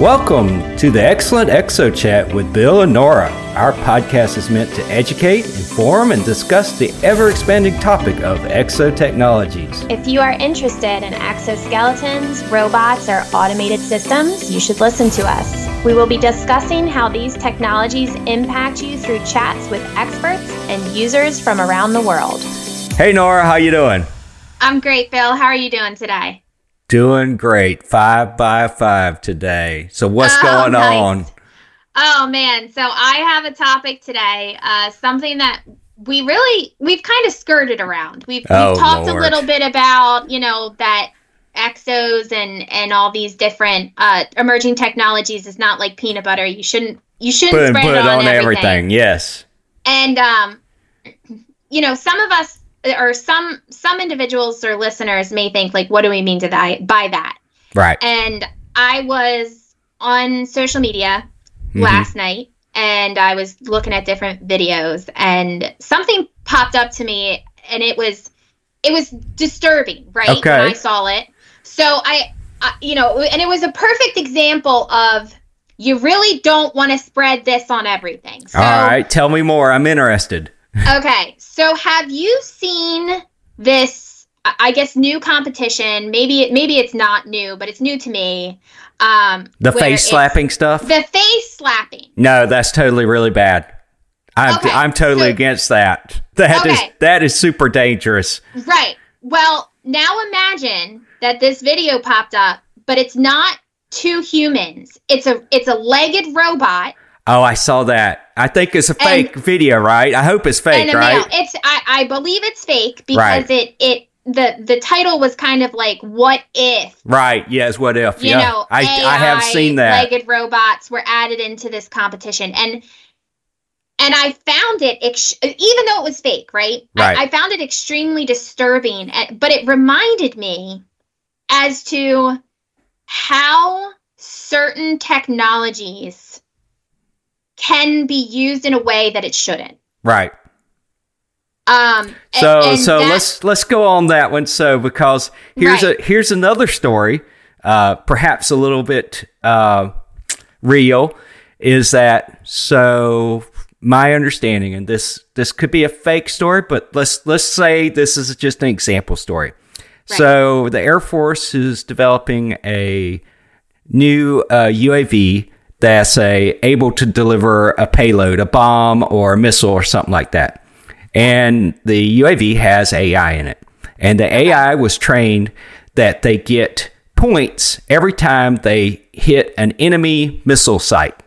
Welcome to the Excellent Exo Chat with Bill and Nora. Our podcast is meant to educate, inform, and discuss the ever expanding topic of exo technologies. If you are interested in exoskeletons, robots, or automated systems, you should listen to us. We will be discussing how these technologies impact you through chats with experts and users from around the world. Hey Nora, how you doing? I'm great, Bill. How are you doing today? Doing great. Five by five today. So what's Oh, going nice. on? Oh man, so I have a topic today, uh, something that we really we've kind of skirted around. We've, Oh, we've talked Lord. a little bit about you know that exos and and all these different uh, emerging technologies is not like peanut butter. You shouldn't you shouldn't Put, spread put it on, everything. everything. Yes. And um, you know, some of us or some some individuals or listeners may think like, what do we mean to that by that? Right. And I was on social media Mhm. last night and I was looking at different videos and something popped up to me and it was it was disturbing, right? Okay. When I saw it. So I, I you know, and it was a perfect example of you really don't want to spread this on everything. So All right. Tell me more. I'm interested. Okay. So have you seen this I guess new competition? Maybe it maybe it's not new, but it's new to me. Um The face slapping stuff? The face slapping. No, that's totally really bad. I'm Okay, I'm totally so- against that. That is Okay. that is super dangerous. Right. Well, now imagine that this video popped up, but it's not two humans. It's a it's a legged robot Oh, I saw that. I think it's a fake video, right? I hope it's fake, and right? It's I, I believe it's fake because Right. it it the the title was kind of like what if Right. Yes. What if? you yeah. know I I have seen that. legged robots were added into this competition and and I found it ex- even though it was fake, right? Right. I, I found it extremely disturbing, eh, but it reminded me as to how certain technologies can be used in a way that it shouldn't. Right. Um, So and so that- let's let's go on that one. So because here's Right. a here's another story, uh, perhaps a little bit uh, real, is that so my understanding, and this this could be a fake story, but let's let's say this is just an example story. So the Air Force is developing a new uh, UAV that's a able to deliver a payload, a bomb or a missile or something like that. And the UAV has AI in it. And the AI was trained that they get points every time they hit an enemy missile site.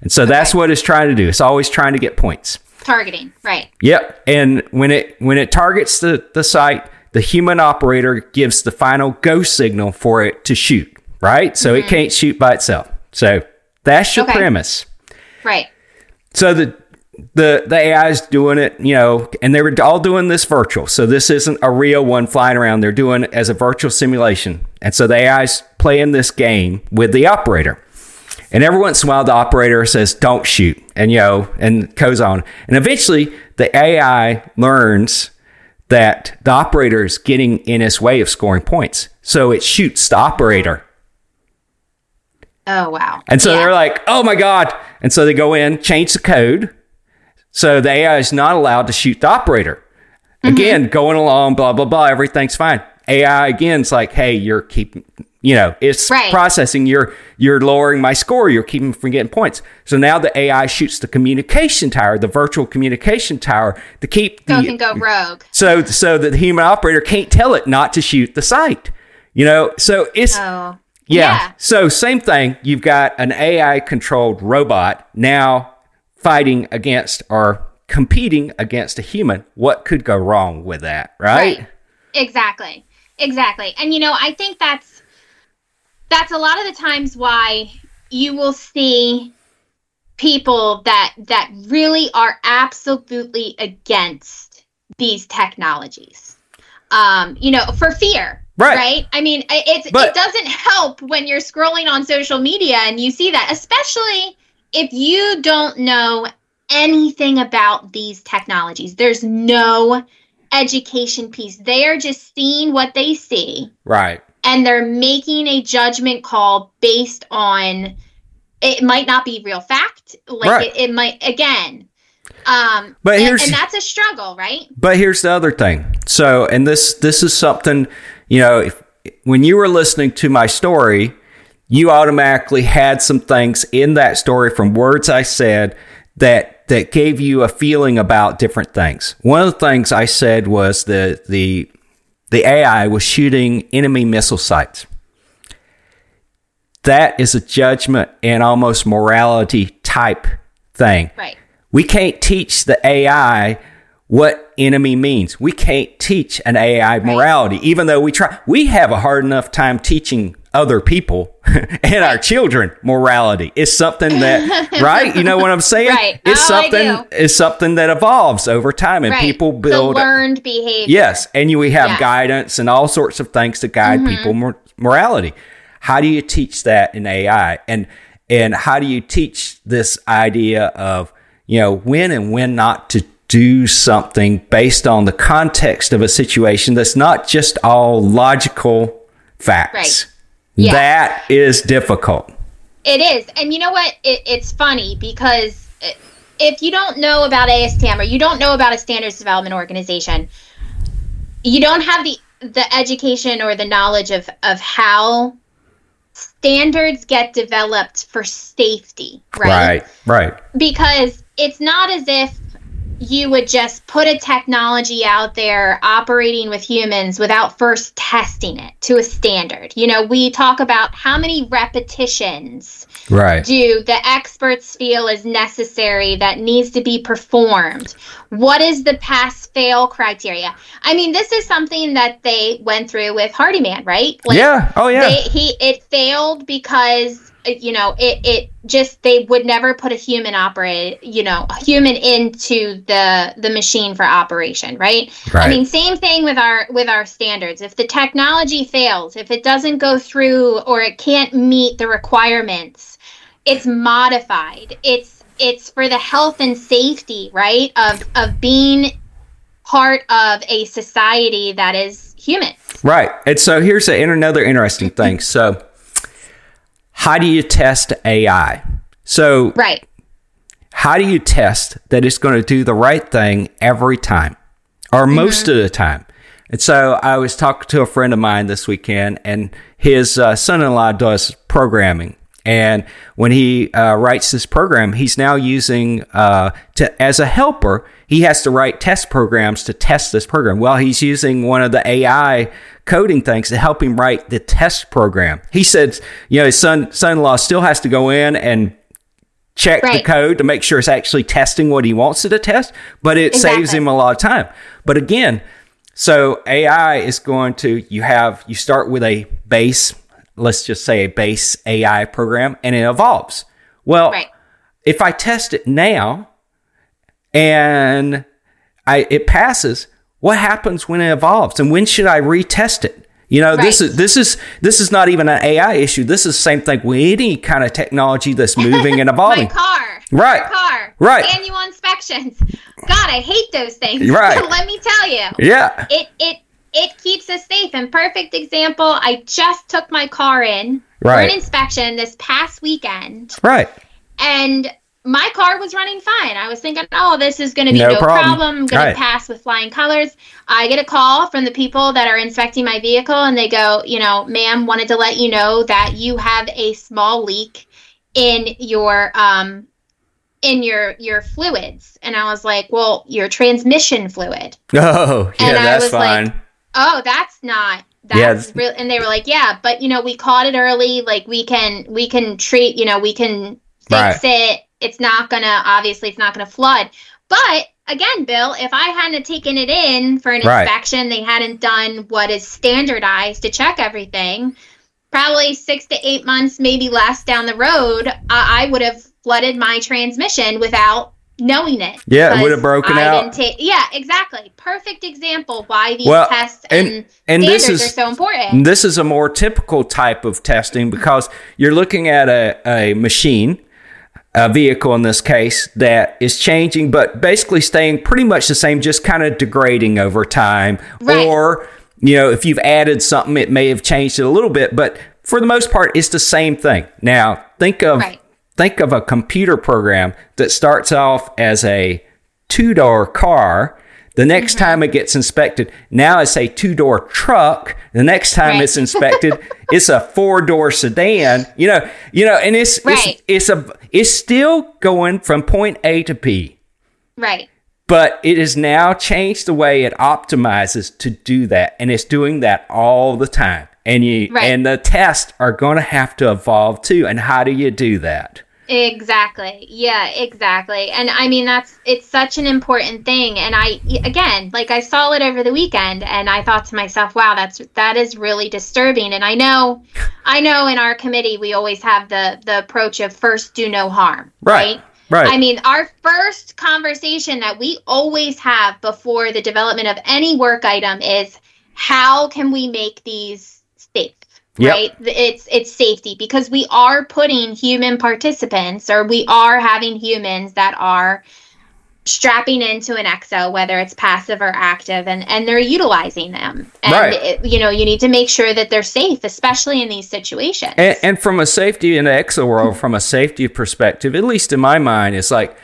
And so that's what it's trying to do. It's always trying to get points. targeting, right? Yep. And when it when it targets the, the site, the human operator gives the final go signal for it to shoot, right? So it mm-hmm. can't shoot by itself. So that's your Okay. premise. Right. So the the the AI is doing it, you know, and they were all doing this virtual. So this isn't a real one flying around. They're doing it as a virtual simulation. And so the AI's playing this game with the operator. And every once in a while, the operator says, "Don't shoot," and you know, and goes on. And eventually, the AI learns that the operator is getting in its way of scoring points, so it shoots the operator. Oh wow. And so Yeah. they're like, "Oh my god!" And so they go in, change the code, so the AI is not allowed to shoot the operator. Mm-hmm. Again, going along, blah blah blah, everything's fine. AI again is like, "Hey, you're keeping." You know, it's Right. processing. You're you're lowering my score. You're keeping from getting points. So now the AI shoots the communication tower, the virtual communication tower, to keep Go the can go rogue. so so that the human operator can't tell it not to shoot the site. You know, so it's Oh. Yeah. Yeah. So same thing. You've got an AI controlled robot now fighting against or competing against a human. What could go wrong with that, right? Right. Exactly. Exactly. And you know, I think that's that's a lot of the times why you will see people that that really are absolutely against these technologies. Um, you know, for fear. Right. I mean, it's But- it doesn't help when you're scrolling on social media and you see that, especially if you don't know anything about these technologies. There's no education piece. They are just seeing what they see Right. and they're making a judgment call based on it might not be real fact like Right. it, it might again um But here's, and, here's- and that's a struggle right But here's the other thing. So, and this this is something, you know, if, when you were listening to my story, you automatically had some things in that story from words I said that that gave you a feeling about different things. One of the things I said was the the the AI was shooting enemy missile sites. That is a judgment and almost morality type thing. right We can't teach the AI what enemy means. We can't teach an AI morality, even though we try. We have a hard enough time teaching other people and our children morality. It's something that, right? You know what I'm saying? Right. It's Oh, something. It's something that evolves over time, and right people build. the learned behavior Yes, and you, we have Yeah. Mm-hmm. guidance and all sorts of things to guide people mor- morality. How do you teach that in AI? And and how do you teach this idea of you know when and when not to do something based on the context of a situation that's not just all logical facts. Right. Yeah. That is difficult. It is. And you know what? It, it's funny because if you don't know about ASTM or you don't know about a standards development organization, you don't have the the education or the knowledge of of how standards get developed for safety, right? Right. Right. because it's not as if you would just put a technology out there operating with humans without first testing it to a standard. You know, we talk about how many repetitions Right. do the experts feel is necessary that needs to be performed? What is the pass fail criteria? I mean, this is something that they went through with Hardiman, right? Like, yeah. Oh yeah. they, he it failed because you know it it just they would never put a human operate you know a human into the the machine for operation right? Right. i mean same thing with our with our standards if the technology fails if it doesn't go through or it can't meet the requirements it's modified it's it's for the health and safety right of of being part of a society that is human Right. And so here's another interesting thing. So, how do you test AI? So, right how do you test that it's going to do the right thing every time or most of the time? And so, I was talking to a friend of mine this weekend, and his uh, son in law does programming. And when he uh, writes this program, he's now using uh, to as a helper. He has to write test programs to test this program. Well, he's using one of the AI coding things to help him write the test program. He said, you know, his son son-in-law still has to go in and check the code to make sure it's actually testing what he wants it to test, but it saves him a lot of time. But again, so AI is going to you have you start with a base, let's just say a base AI program, and it evolves. Well, right if I test it now and I it passes, what happens when it evolves, and when should I retest it? You know, this is this is this is not even an AI issue. This is the same thing with any kind of technology that's moving and evolving. my car Right. your car Right. annual inspections god i hate those things Right. let me tell you Yeah. it it it keeps us safe and perfect example i just took my car in for an inspection this past weekend Right. and my car was running fine. I was thinking, oh, this is going to be No no, problem. problem. I'm going Right. to pass with flying colors. I get a call from the people that are inspecting my vehicle, and they go, you know, ma'am, wanted to let you know that you have a small leak in your um in your your fluids. And I was like, well, your transmission fluid. Oh, yeah, And I that's was like, fine. Oh that's not Yeah, that's real and they were like yeah but you know we caught it early like we can we can treat you know we can fix it. It's not gonna obviously it's not gonna flood. But again bill if i hadn't taken it in for an Right. inspection they hadn't done what is standardized to check everything probably six to eight months maybe less down the road i, I would have flooded my transmission without knowing it Yeah, it would have broken I out. ta- yeah exactly perfect example why these Well, tests and- and, and this standards is- are so important this is a more typical type of testing because you're looking at a, a machine, a vehicle in this case, that is changing, but basically staying pretty much the same, just kind of degrading over time. Right. Or you know, if you've added something, it may have changed it a little bit, but for the most part, it's the same thing. Now, think of Right. Think of a computer program that starts off as a two door car. The next Mm-hmm. time it gets inspected, now it's a two door truck. The next time Right. it's inspected, it's a four door sedan. You know, you know, and it's Right. it's it's a it's still going from point A to B Right. but it has now changed the way it optimizes to do that and it's doing that all the time and you Right. and the tests are going to have to evolve too and how do you do that Exactly. Yeah, exactly. And I mean that's it's such an important thing and I again, like I saw it over the weekend and I thought to myself, wow, that's that is really disturbing and I know I know in our committee we always have the the approach of first do no harm, Right. right? right I mean, our first conversation that we always have before the development of any work item is how can we make these? Yep. Right? It's it's safety because we are putting human participants or we are having humans that are strapping into an exo whether it's passive or active and and they're utilizing them and Right. it, you know you need to make sure that they're safe especially in these situations and, and from a safety in the exo world from a safety perspective at least in my mind it's like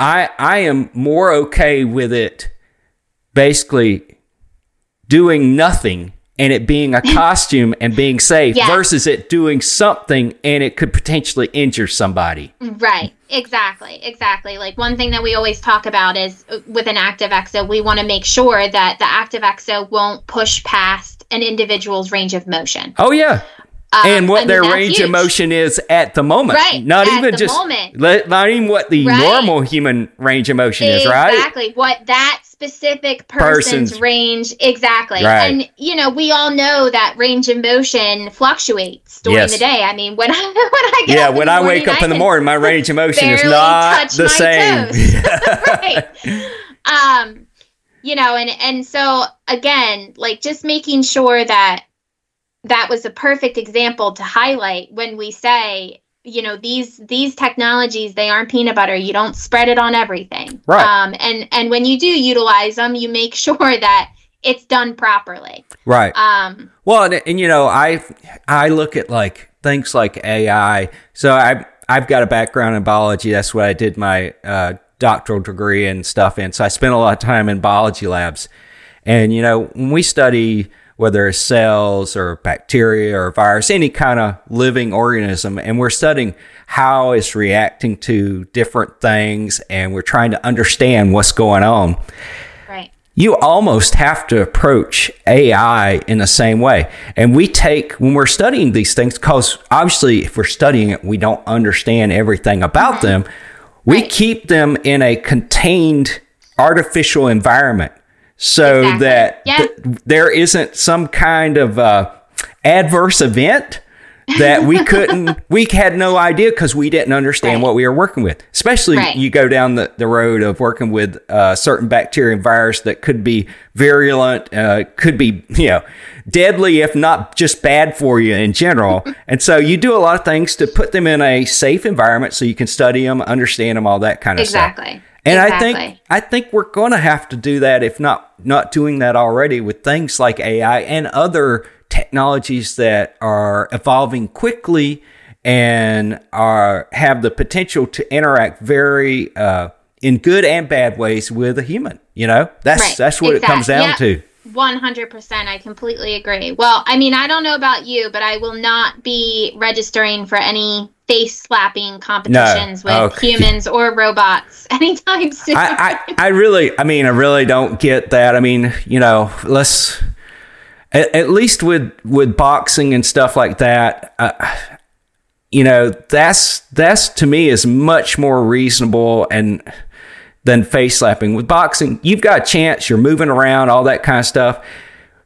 i i am more okay with it basically doing nothing and it being a costume and being safe Yes. versus it doing something and it could potentially injure somebody Right, exactly, exactly. Like one thing that we always talk about is uh, with an active exo, we want to make sure that the active exo won't push past an individual's range of motion. Oh yeah. Um, and what I mean, their range of motion is at the moment. Right, Not even just let- not even what the Right. normal human range of motion is, right? Exactly. What that specific person's, Person's- range exactly. Right. And you know, we all know that range of motion fluctuates during Yes. the day. I mean, when I when I get Yeah, when I morning, wake up I in the morning, my range of motion is not touch the my same. toes. right. Um, you know, and and so again, like just making sure that that was a perfect example to highlight when we say, you know, these these technologies they aren't peanut butter. You don't spread it on everything. Right. Um, and and when you do utilize them, you make sure that it's done properly. right. Um, Well, and, and you know, I I look at like things like AI. So I I've got a background in biology. That's what I did my uh, doctoral degree and stuff in. So I spent a lot of time in biology labs. And you know, when we study whether it's cells or bacteria or virus, any kind of living organism, and we're studying how it's reacting to different things, and we're trying to understand what's going on right. you almost have to approach AI in the same way. And we take, when we're studying these things, because obviously, if we're studying it, we don't understand everything about them, we Right. keep them in a contained artificial environment so Exactly. that Yeah. th- there isn't some kind of uh, adverse event. that we couldn't, we had no idea because we didn't understand Right. what we were working with. Especially Right. you go down the, the road of working with uh, certain bacteria and virus that could be virulent, uh, could be, you know, deadly, if not just bad for you in general. and so you do a lot of things to put them in a safe environment so you can study them, understand them, all that kind of stuff. Exactly. And I think I think we're going to have to do that if not not doing that already with things like AI and other technologies that are evolving quickly and are have the potential to interact very uh, in good and bad ways with a human. You know, that's Right. that's what it comes down to. 100%. I completely agree. Well, I mean, I don't know about you, but I will not be registering for any face slapping competitions with Okay. humans or robots anytime soon. I, I, I really, I mean, I really don't get that. I mean, you know, let's at, at least with with boxing and stuff like that. Uh, you know, that's that's to me is much more reasonable and than face slapping. With boxing, you've got a chance. You're moving around, all that kind of stuff.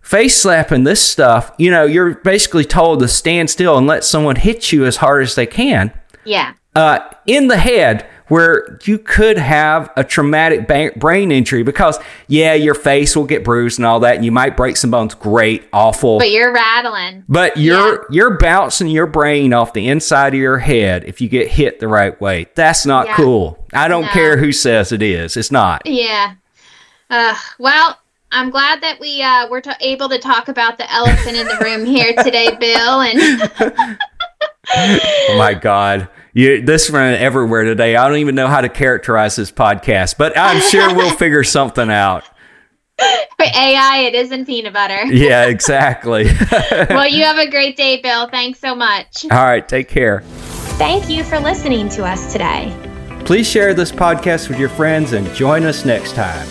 Face slapping, this stuff, you know, you're basically told to stand still and let someone hit you as hard as they can yeah. uh, in the head where you could have a traumatic ba- brain injury because yeah your face will get bruised and all that and you might break some bones great awful But you're rattling. but you're you're bouncing your brain off the inside of your head if you get hit the right way that's not Yeah. cool i don't No. care who says it is it's not Yeah. Uh, well, I'm glad that we uh, were t- able to talk about the elephant in the room here today, Bill. And oh my God. You, this ran everywhere today. I don't even know how to characterize this podcast, but I'm sure we'll figure something out. For AI, it isn't peanut butter. Yeah, exactly. well, you have a great day, Bill. Thanks so much. All right, take care. Thank you for listening to us today. Please share this podcast with your friends and join us next time.